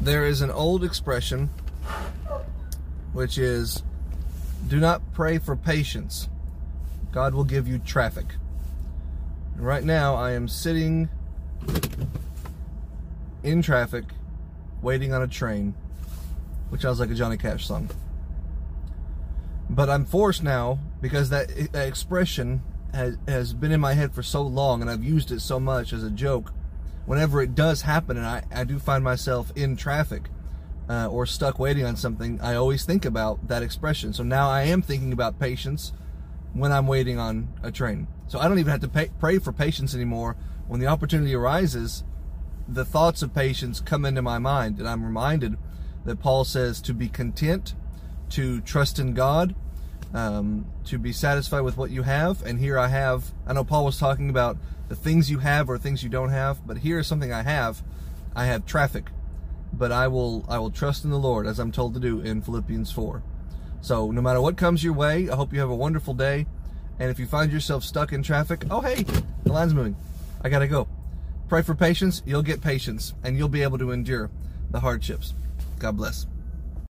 there is an old expression which is do not pray for patience. God will give you traffic. And right now, I am sitting in traffic waiting on a train, which sounds like a Johnny Cash song. But I'm forced now because that, expression has been in my head for so long and I've used it so much as a joke. Whenever it does happen and I, I do find myself in traffic uh, or stuck waiting on something, I always think about that expression. So now I am thinking about patience when I'm waiting on a train. So I don't even have to pay, pray for patience anymore. When the opportunity arises, the thoughts of patience come into my mind, and I'm reminded that Paul says to be content, to trust in God, um, to be satisfied with what you have. And here I have, I know Paul was talking about the things you have or things you don't have, but here is something I have. I have traffic, but I will I will trust in the Lord as I'm told to do in Philippians 4. So no matter what comes your way, I hope you have a wonderful day. And if you find yourself stuck in traffic, oh hey, the line's moving. I gotta go. Pray for patience, you'll get patience, and you'll be able to endure the hardships. God bless.